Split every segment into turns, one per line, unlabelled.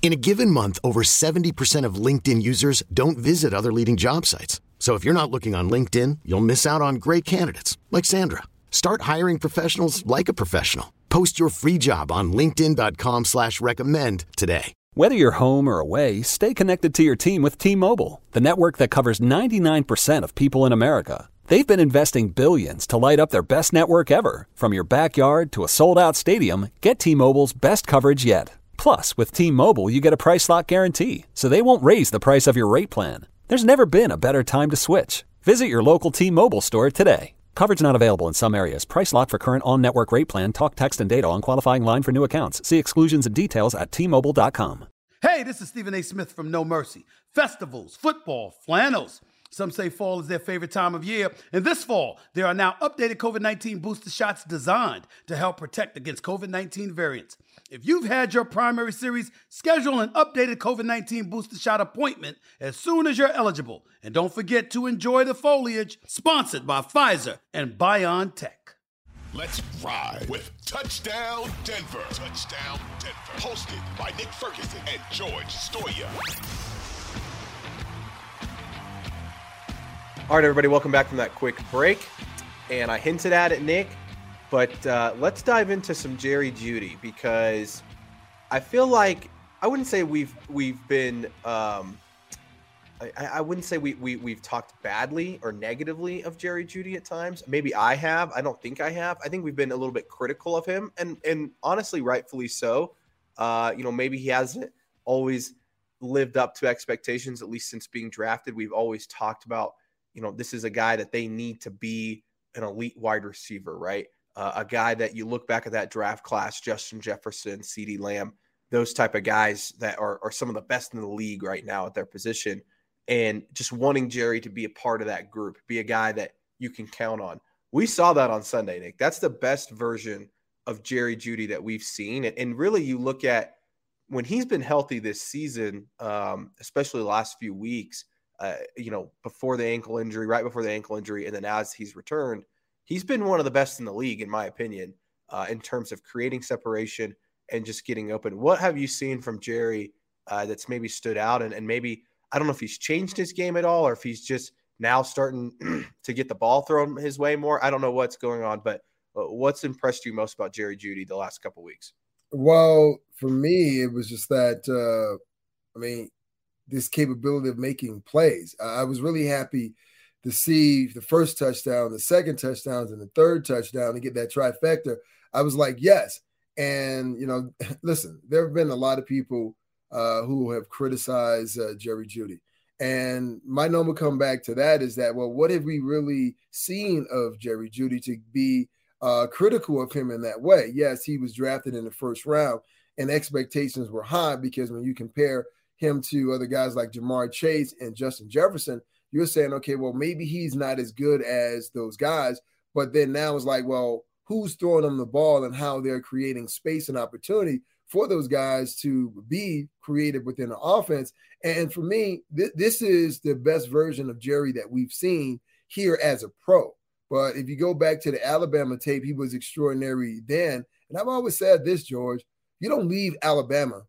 In a given month, over 70% of LinkedIn users don't visit other leading job sites. So if you're not looking on LinkedIn, you'll miss out on great candidates like Sandra. Start hiring professionals like a professional. Post your free job on LinkedIn.com slash recommend today.
Whether you're home or away, stay connected to your team with T-Mobile, the network that covers 99% of people in America. They've been investing billions to light up their best network ever. From your backyard to a sold-out stadium, get T-Mobile's best coverage yet. Plus, with T-Mobile, you get a price lock guarantee, so they won't raise the price of your rate plan. There's never been a better time to switch. Visit your local T-Mobile store today. Coverage not available in some areas. Price lock for current on-network rate plan. Talk, text, and data on qualifying line for new accounts. See exclusions and details at T-Mobile.com.
Hey, this is Stephen A. Smith from No Mercy. Festivals, football, flannels. Some say fall is their favorite time of year. And this fall, there are now updated COVID 19 booster shots designed to help protect against COVID 19 variants. If you've had your primary series, schedule an updated COVID 19 booster shot appointment as soon as you're eligible. And don't forget to enjoy the foliage, sponsored by Pfizer and BioNTech.
Let's ride with Touchdown Denver. Touchdown Denver. Hosted by Nick Ferguson and George Stoia.
All right, everybody, welcome back from that quick break. And I hinted at it, Nick, but uh, let's dive into some Jerry Jeudy because I feel like I wouldn't say we've we've been um, I, I wouldn't say we, we we've talked badly or negatively of Jerry Jeudy at times. Maybe I have. I don't think I have. I think we've been a little bit critical of him, and and honestly, rightfully so. Uh, you know, maybe he hasn't always lived up to expectations, at least since being drafted. We've always talked about you know, this is a guy that they need to be an elite wide receiver, right? Uh, a guy that you look back at that draft class, Justin Jefferson, CeeDee Lamb, those type of guys that are, are some of the best in the league right now at their position. And just wanting Jerry to be a part of that group, be a guy that you can count on. We saw that on Sunday, Nick. That's the best version of Jerry Jeudy that we've seen. And, and really, you look at when he's been healthy this season, um, especially the last few weeks – uh, you know, before the ankle injury, right before the ankle injury, and then as he's returned, he's been one of the best in the league, in my opinion, uh, in terms of creating separation and just getting open. What have you seen from Jerry uh, that's maybe stood out? And, and maybe, I don't know if he's changed his game at all or if he's just now starting to get the ball thrown his way more. I don't know what's going on, but uh, what's impressed you most about Jerry Jeudy the last couple weeks?
Well, for me, it was just that, uh, I mean, this capability of making plays. I was really happy to see the first touchdown, the second touchdowns, and the third touchdown to get that trifecta. I was like, yes. And, you know, listen, there have been a lot of people uh, who have criticized uh, Jerry Jeudy, And my normal comeback to that is that, well, what have we really seen of Jerry Jeudy to be uh, critical of him in that way? Yes, he was drafted in the first round, and expectations were high because when you compare – him to other guys like Ja'Marr Chase and Justin Jefferson, you're saying, okay, well, maybe he's not as good as those guys. But then now it's like, well, who's throwing them the ball and how they're creating space and opportunity for those guys to be creative within the offense. And for me, th- this is the best version of Jerry that we've seen here as a pro. But if you go back to the Alabama tape, he was extraordinary then. And I've always said this, George, you don't leave Alabama,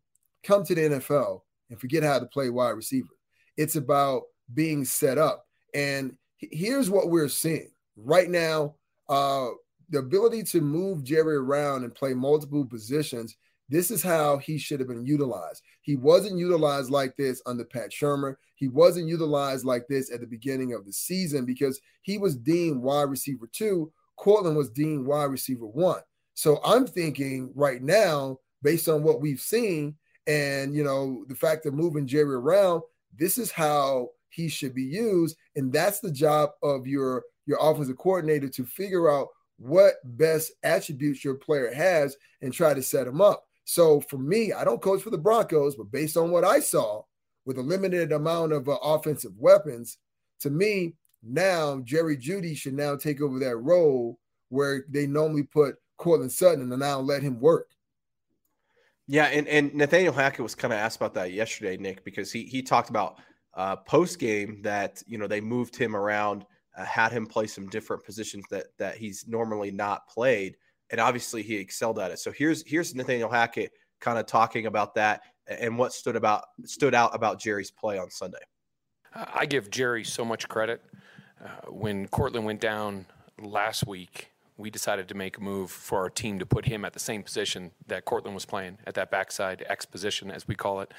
come to the NFL, and forget how to play wide receiver. It's about being set up. And here's what we're seeing right now uh, the ability to move Jerry around and play multiple positions. This is how he should have been utilized. He wasn't utilized like this under Pat Shurmur. He wasn't utilized like this at the beginning of the season because he was deemed wide receiver two. Courtland was deemed wide receiver one. So I'm thinking right now, based on what we've seen, and you know the fact of moving Jerry around, this is how he should be used, and that's the job of your your offensive coordinator to figure out what best attributes your player has and try to set him up. So for me, I don't coach for the Broncos, but based on what I saw with a limited amount of uh, offensive weapons, to me, now Jerry Judy should now take over that role where they normally put Courtland Sutton and now let him work.
Yeah, and, and Nathaniel Hackett was kind of asked about that yesterday, Nick, because he he talked about uh, post game that you know they moved him around, uh, had him play some different positions that that he's normally not played, and obviously he excelled at it. So here's here's Nathaniel Hackett kind of talking about that and what stood about stood out about Jerry's play on Sunday.
I give Jerry so much credit. Uh, when Courtland went down last week, we decided to make a move for our team to put him at the same position that Courtland was playing at that backside X position, as we call it.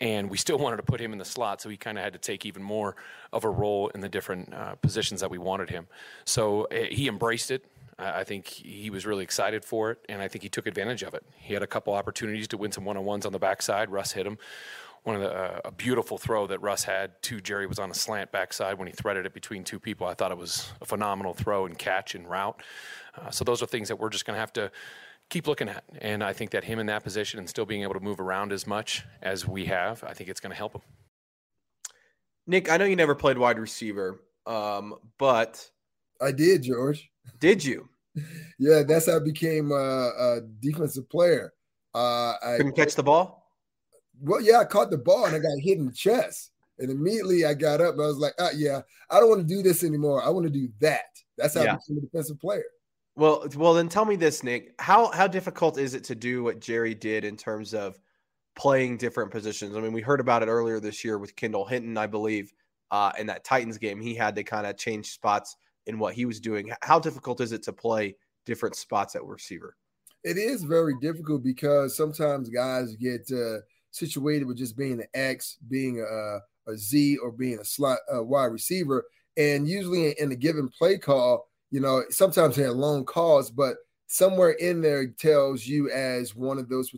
And we still wanted to put him in the slot, so he kind of had to take even more of a role in the different uh, positions that we wanted him. So uh, he embraced it. I think he was really excited for it, and I think he took advantage of it. He had a couple opportunities to win some one on ones on the backside. Russ hit him one of the uh, a beautiful throw that Russ had to Jerry was on a slant backside when he threaded it between two people. I thought it was a phenomenal throw and catch and route. Uh, so those are things that we're just going to have to keep looking at. And I think that him in that position and still being able to move around as much as we have, I think it's going to help him.
Nick, I know you never played wide receiver, um, but
I did, George.
Did you?
yeah, that's how I became a, a defensive player. Uh, I
couldn't catch the ball.
Well, yeah, I caught the ball and I got hit in the chest. And immediately I got up and I was like, ah, yeah, I don't want to do this anymore. I want to do that. That's how yeah. I became a defensive player.
Well, well, then tell me this, Nick. How how difficult is it to do what Jerry did in terms of playing different positions? I mean, we heard about it earlier this year with Kendall Hinton, I believe, uh, in that Titans game. He had to kind of change spots in what he was doing. How difficult is it to play different spots at receiver?
It is very difficult because sometimes guys get uh, situated with just being an X, being a, a Z, or being a slot a wide receiver. And usually in a given play call, you know, sometimes they have long calls, but somewhere in there tells you as one of those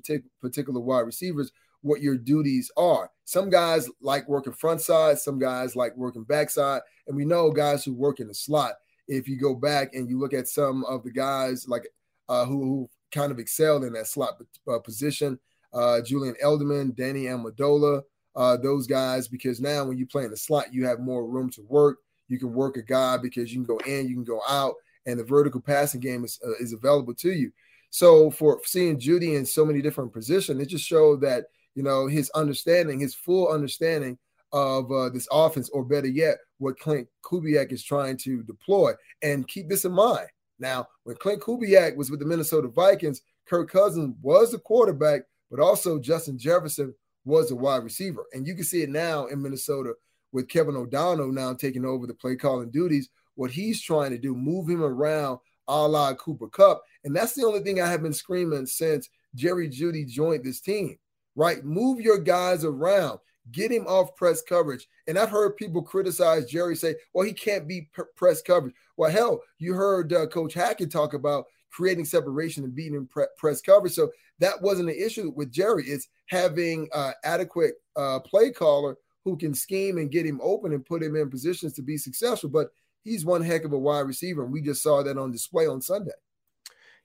particular wide receivers what your duties are. Some guys like working front side, some guys like working backside, and we know guys who work in the slot. If you go back and you look at some of the guys like uh, who, who kind of excelled in that slot uh, position, uh, Julian Edelman, Danny Amendola, uh, those guys, because now when you play in the slot, you have more room to work. You can work a guy because you can go in, you can go out, and the vertical passing game is, uh, is available to you. So for seeing Jeudy in so many different positions, it just showed that you know his understanding, his full understanding of uh, this offense, or better yet, what Clint Kubiak is trying to deploy. And keep this in mind. Now, when Clint Kubiak was with the Minnesota Vikings, Kirk Cousins was the quarterback, but also Justin Jefferson was a wide receiver. And you can see it now in Minnesota with Kevin O'Connell now taking over the play calling duties. What he's trying to do, move him around a la Cooper Kupp. And that's the only thing I have been screaming since Jerry Jeudy joined this team, right? Move your guys around, get him off press coverage. And I've heard people criticize Jerry say, well, he can't be press coverage. Well, hell, you heard uh, Coach Hackett talk about creating separation and beating in pre- press coverage. So that wasn't an issue with Jerry. It's having uh, adequate uh, play caller who can scheme and get him open and put him in positions to be successful. But he's one heck of a wide receiver, and we just saw that on display on Sunday.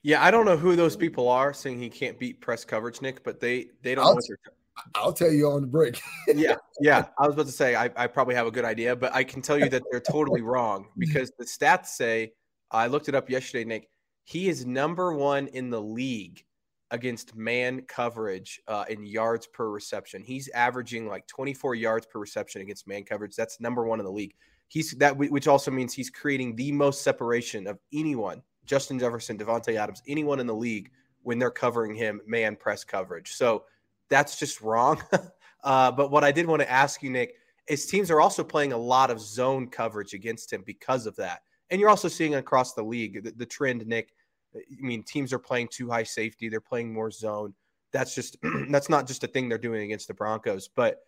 Yeah, I don't know who those people are saying he can't beat press coverage, Nick, but they they don't I'll, know what they're.
I'll tell you on the break.
yeah, yeah. I was about to say I, I probably have a good idea, but I can tell you that they're totally wrong because the stats say I looked it up yesterday, Nick. He is number one in the league against man coverage uh, in yards per reception. He's averaging like 24 yards per reception against man coverage. That's number one in the league. He's that, which also means he's creating the most separation of anyone. Justin Jefferson, Davante Adams, anyone in the league when they're covering him man press coverage. So that's just wrong. uh, but what I did want to ask you, Nick, is teams are also playing a lot of zone coverage against him because of that. And you're also seeing across the league the, the trend, Nick. I mean, teams are playing too high safety, they're playing more zone. That's just that's not just a thing they're doing against the Broncos. But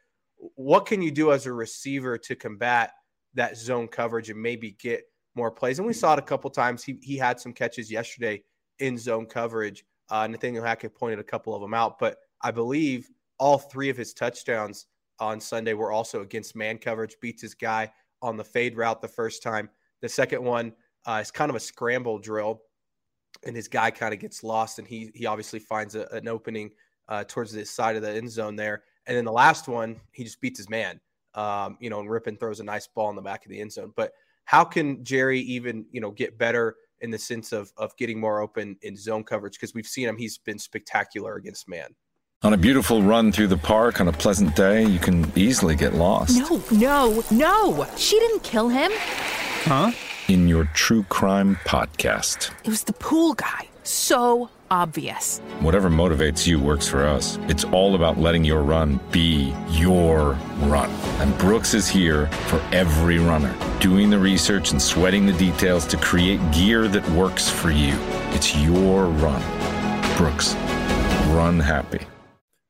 what can you do as a receiver to combat that zone coverage and maybe get more plays? And we saw it a couple times. He he had some catches yesterday in zone coverage. Uh, Nathaniel Hackett pointed a couple of them out, but I believe all three of his touchdowns on Sunday were also against man coverage. Beats his guy on the fade route the first time. The second one uh, is kind of a scramble drill, and his guy kind of gets lost, and he he obviously finds a, an opening uh, towards the side of the end zone there. And then the last one, he just beats his man, um, you know, and Rypien throws a nice ball in the back of the end zone. But how can Jerry even, you know, get better in the sense of of getting more open in zone coverage? Because we've seen him; he's been spectacular against man.
On a beautiful run through the park on a pleasant day, you can easily get lost.
No, no, no! She didn't kill him.
Huh? In your true crime podcast.
It was the pool guy. So obvious.
Whatever motivates you works for us. It's all about letting your run be your run. And Brooks is here for every runner, doing the research and sweating the details to create gear that works for you. It's your run. Brooks, run happy.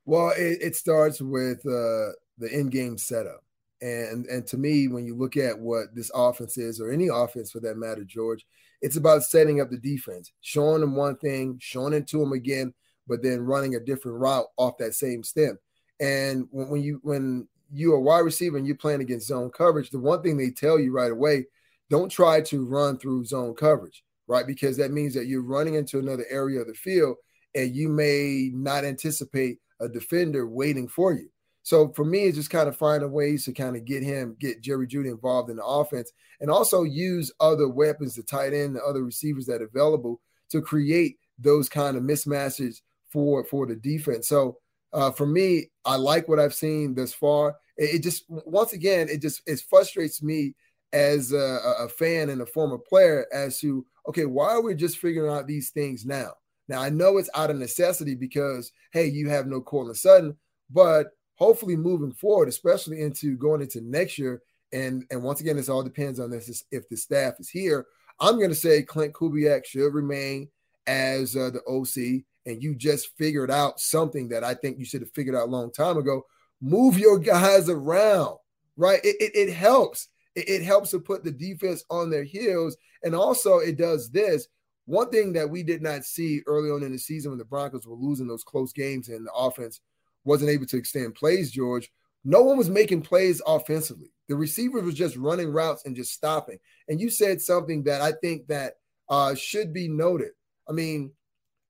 Well, it, it starts with uh, the in-game setup. And and to me, when you look at what this offense is, or any offense for that matter, George, it's about setting up the defense, showing them one thing, showing it to them again, but then running a different route off that same stem. And when, when you when you're a wide receiver and you're playing against zone coverage, the one thing they tell you right away, don't try to run through zone coverage, right? Because that means that you're running into another area of the field and you may not anticipate a defender waiting for you. So for me, it's just kind of finding ways to kind of get him, get Jerry Jeudy involved in the offense, and also use other weapons, the tight end, the other receivers that are available to create those kind of mismatches for for the defense. So uh, for me, I like what I've seen thus far. It, it just once again, it just it frustrates me as a, a fan and a former player as to okay, why are we just figuring out these things now? Now I know it's out of necessity because hey, you have no Courtland Sutton, but hopefully moving forward, especially into going into next year. And and once again, this all depends on this if the staff is here. I'm going to say Clint Kubiak should remain as uh, the OC, and you just figured out something that I think you should have figured out a long time ago. Move your guys around, right? It, it, it helps. It, it helps to put the defense on their heels, and also it does this. One thing that we did not see early on in the season when the Broncos were losing those close games and the offense wasn't able to extend plays, George, no one was making plays offensively. The receivers was just running routes and just stopping. And you said something that I think that uh, should be noted. I mean,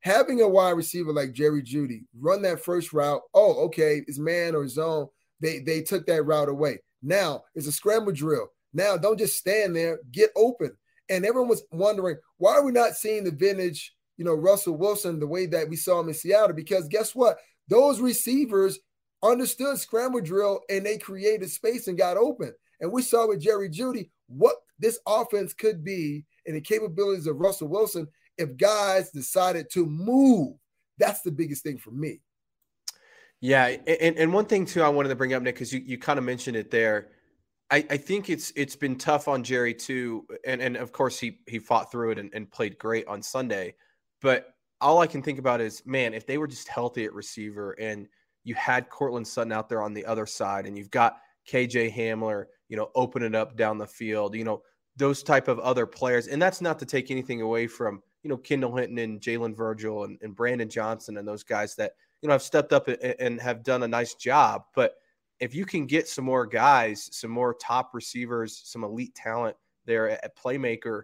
having a wide receiver like Jerry Jeudy run that first route, oh, okay, it's man or zone. They they took that route away. Now it's a scramble drill. Now don't just stand there, get open. And everyone was wondering why are we not seeing the vintage, you know, Russell Wilson the way that we saw him in Seattle? Because guess what? Those receivers understood scramble drill and they created space and got open. And we saw with Jerry Jeudy what this offense could be and the capabilities of Russell Wilson if guys decided to move. That's the biggest thing for me.
Yeah, and, and one thing too I wanted to bring up, Nick, because you, you kind of mentioned it there. I, I think it's it's been tough on Jerry too, and and of course he he fought through it and, and played great on Sunday. But all I can think about is, man, if they were just healthy at receiver and you had Courtland Sutton out there on the other side and you've got KJ Hamler, you know, open it up down the field, you know, those type of other players. And that's not to take anything away from, you know, Kendall Hinton and Jalen Virgil and, and Brandon Johnson and those guys that, you know, have stepped up and, and have done a nice job. But if you can get some more guys, some more top receivers, some elite talent there at playmaker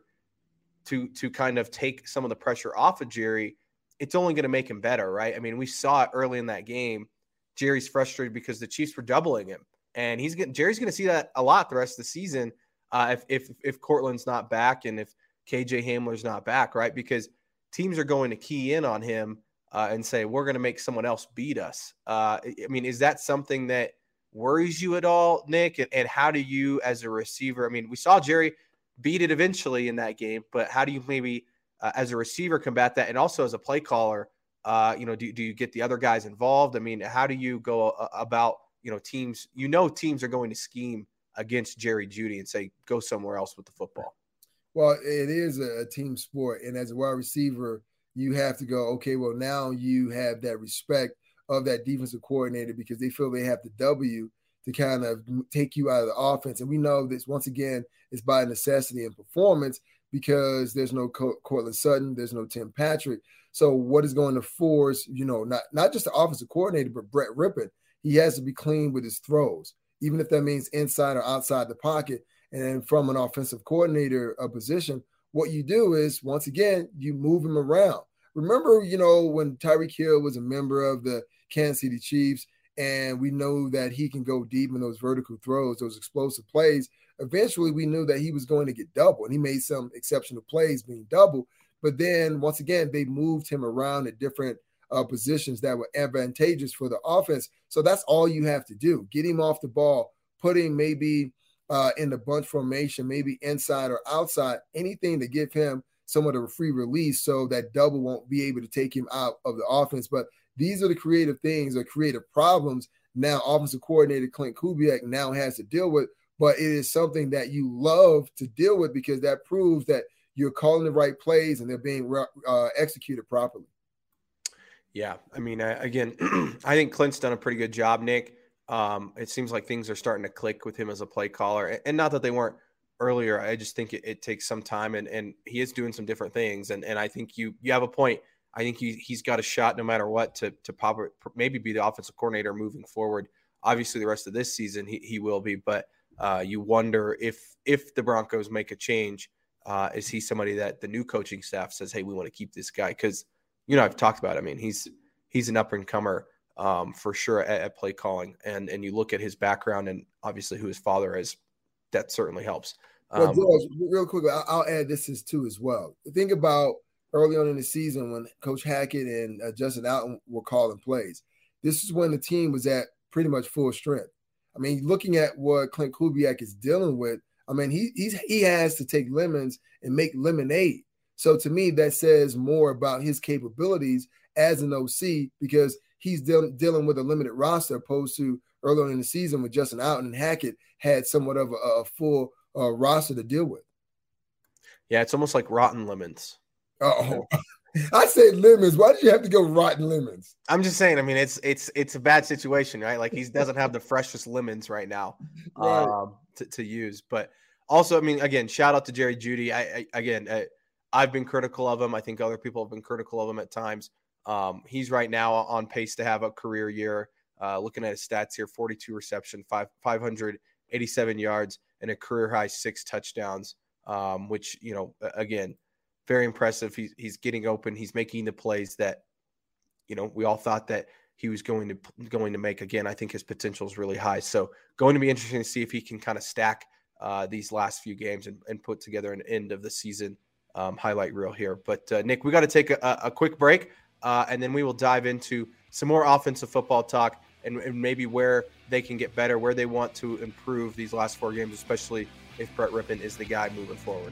to to kind of take some of the pressure off of Jerry, it's only going to make him better, right? I mean, we saw it early in that game. Jerry's frustrated because the Chiefs were doubling him, and he's getting Jerry's going to see that a lot the rest of the season uh, if if if Courtland's not back and if KJ Hamler's not back, right? Because teams are going to key in on him uh, and say we're going to make someone else beat us. Uh, I mean, is that something that worries you at all, Nick? And, and how do you, as a receiver, I mean, we saw Jerry beat it eventually in that game, but how do you maybe uh, as a receiver combat that, and also as a play caller? Uh, you know, do, do you get the other guys involved? I mean, how do you go uh, about you know teams? You know, teams are going to scheme against Jerry Jeudy and say go somewhere else with the football.
Well, it is a, team sport, and as a wide receiver, you have to go. Okay, well now you have that respect of that defensive coordinator because they feel they have the W to kind of take you out of the offense. And we know this once again is by necessity and performance because there's no Courtland Sutton, there's no Tim Patrick. So what is going to force, you know, not not just the offensive coordinator, but Brett Rypien, he has to be clean with his throws, even if that means inside or outside the pocket. And from an offensive coordinator a position, what you do is once again you move him around. Remember, you know, when Tyreek Hill was a member of the Kansas City Chiefs, and we know that he can go deep in those vertical throws, those explosive plays. Eventually, we knew that he was going to get double, and he made some exceptional plays being double. But then, once again, they moved him around at different uh, positions that were advantageous for the offense. So that's all you have to do: get him off the ball, put him maybe uh, in the bunch formation, maybe inside or outside, anything to give him somewhat of a free release, so that double won't be able to take him out of the offense. But these are the creative things or creative problems now offensive coordinator Clint Kubiak now has to deal with. But it is something that you love to deal with because that proves that you're calling the right plays and they're being uh, executed properly.
Yeah, I mean, I, again, I think Clint's done a pretty good job, Nick. Um, it seems like things are starting to click with him as a play caller, and not that they weren't earlier. I just think it, it takes some time, and and he is doing some different things, and and I think you you have a point. I think he, he's got a shot no matter what to, to pop, maybe be the offensive coordinator moving forward. Obviously, the rest of this season, he, he will be, but uh, you wonder if if the Broncos make a change, uh, is he somebody that the new coaching staff says, hey, we want to keep this guy? Because, you know, I've talked about, it. I mean, he's he's an up and comer um, for sure at, at, play calling. And, and you look at his background and obviously who his father is, that certainly helps.
Um, well, George, real quick, I'll, I'll add this is too as well. Think about – early on in the season when Coach Hackett and uh, Justin Outten were calling plays. This is when the team was at pretty much full strength. I mean, looking at what Clint Kubiak is dealing with, I mean, he he's, he has to take lemons and make lemonade. So to me, that says more about his capabilities as an OC because he's dealing dealing with a limited roster opposed to earlier in the season when Justin Outten and Hackett had somewhat of a, a full uh, roster to deal with.
Yeah, it's almost like rotten lemons.
Oh, I say lemons. Why did you have to go rotten lemons?
I'm just saying. I mean, it's it's it's a bad situation, right? Like he doesn't have the freshest lemons right now right. Um, to, to use. But also, I mean, again, shout out to Jerry Jeudy. I, I again, I, I've been critical of him. I think other people have been critical of him at times. Um, he's right now on pace to have a career year. Uh, looking at his stats here: 42 reception, five 587 yards, and a career high six touchdowns. Um, which you know, again very impressive. He's he's getting open. He's making the plays that you know we all thought that he was going to going to make. Again, I think his potential is really high. So going to be interesting to see if he can kind of stack uh, these last few games and, and put together an end of the season um, highlight reel here. But uh, Nick, we got to take a, a, quick break, uh, and then we will dive into some more offensive football talk and, and, maybe where they can get better, where they want to improve these last four games, especially if Brett Rypien is the guy moving forward.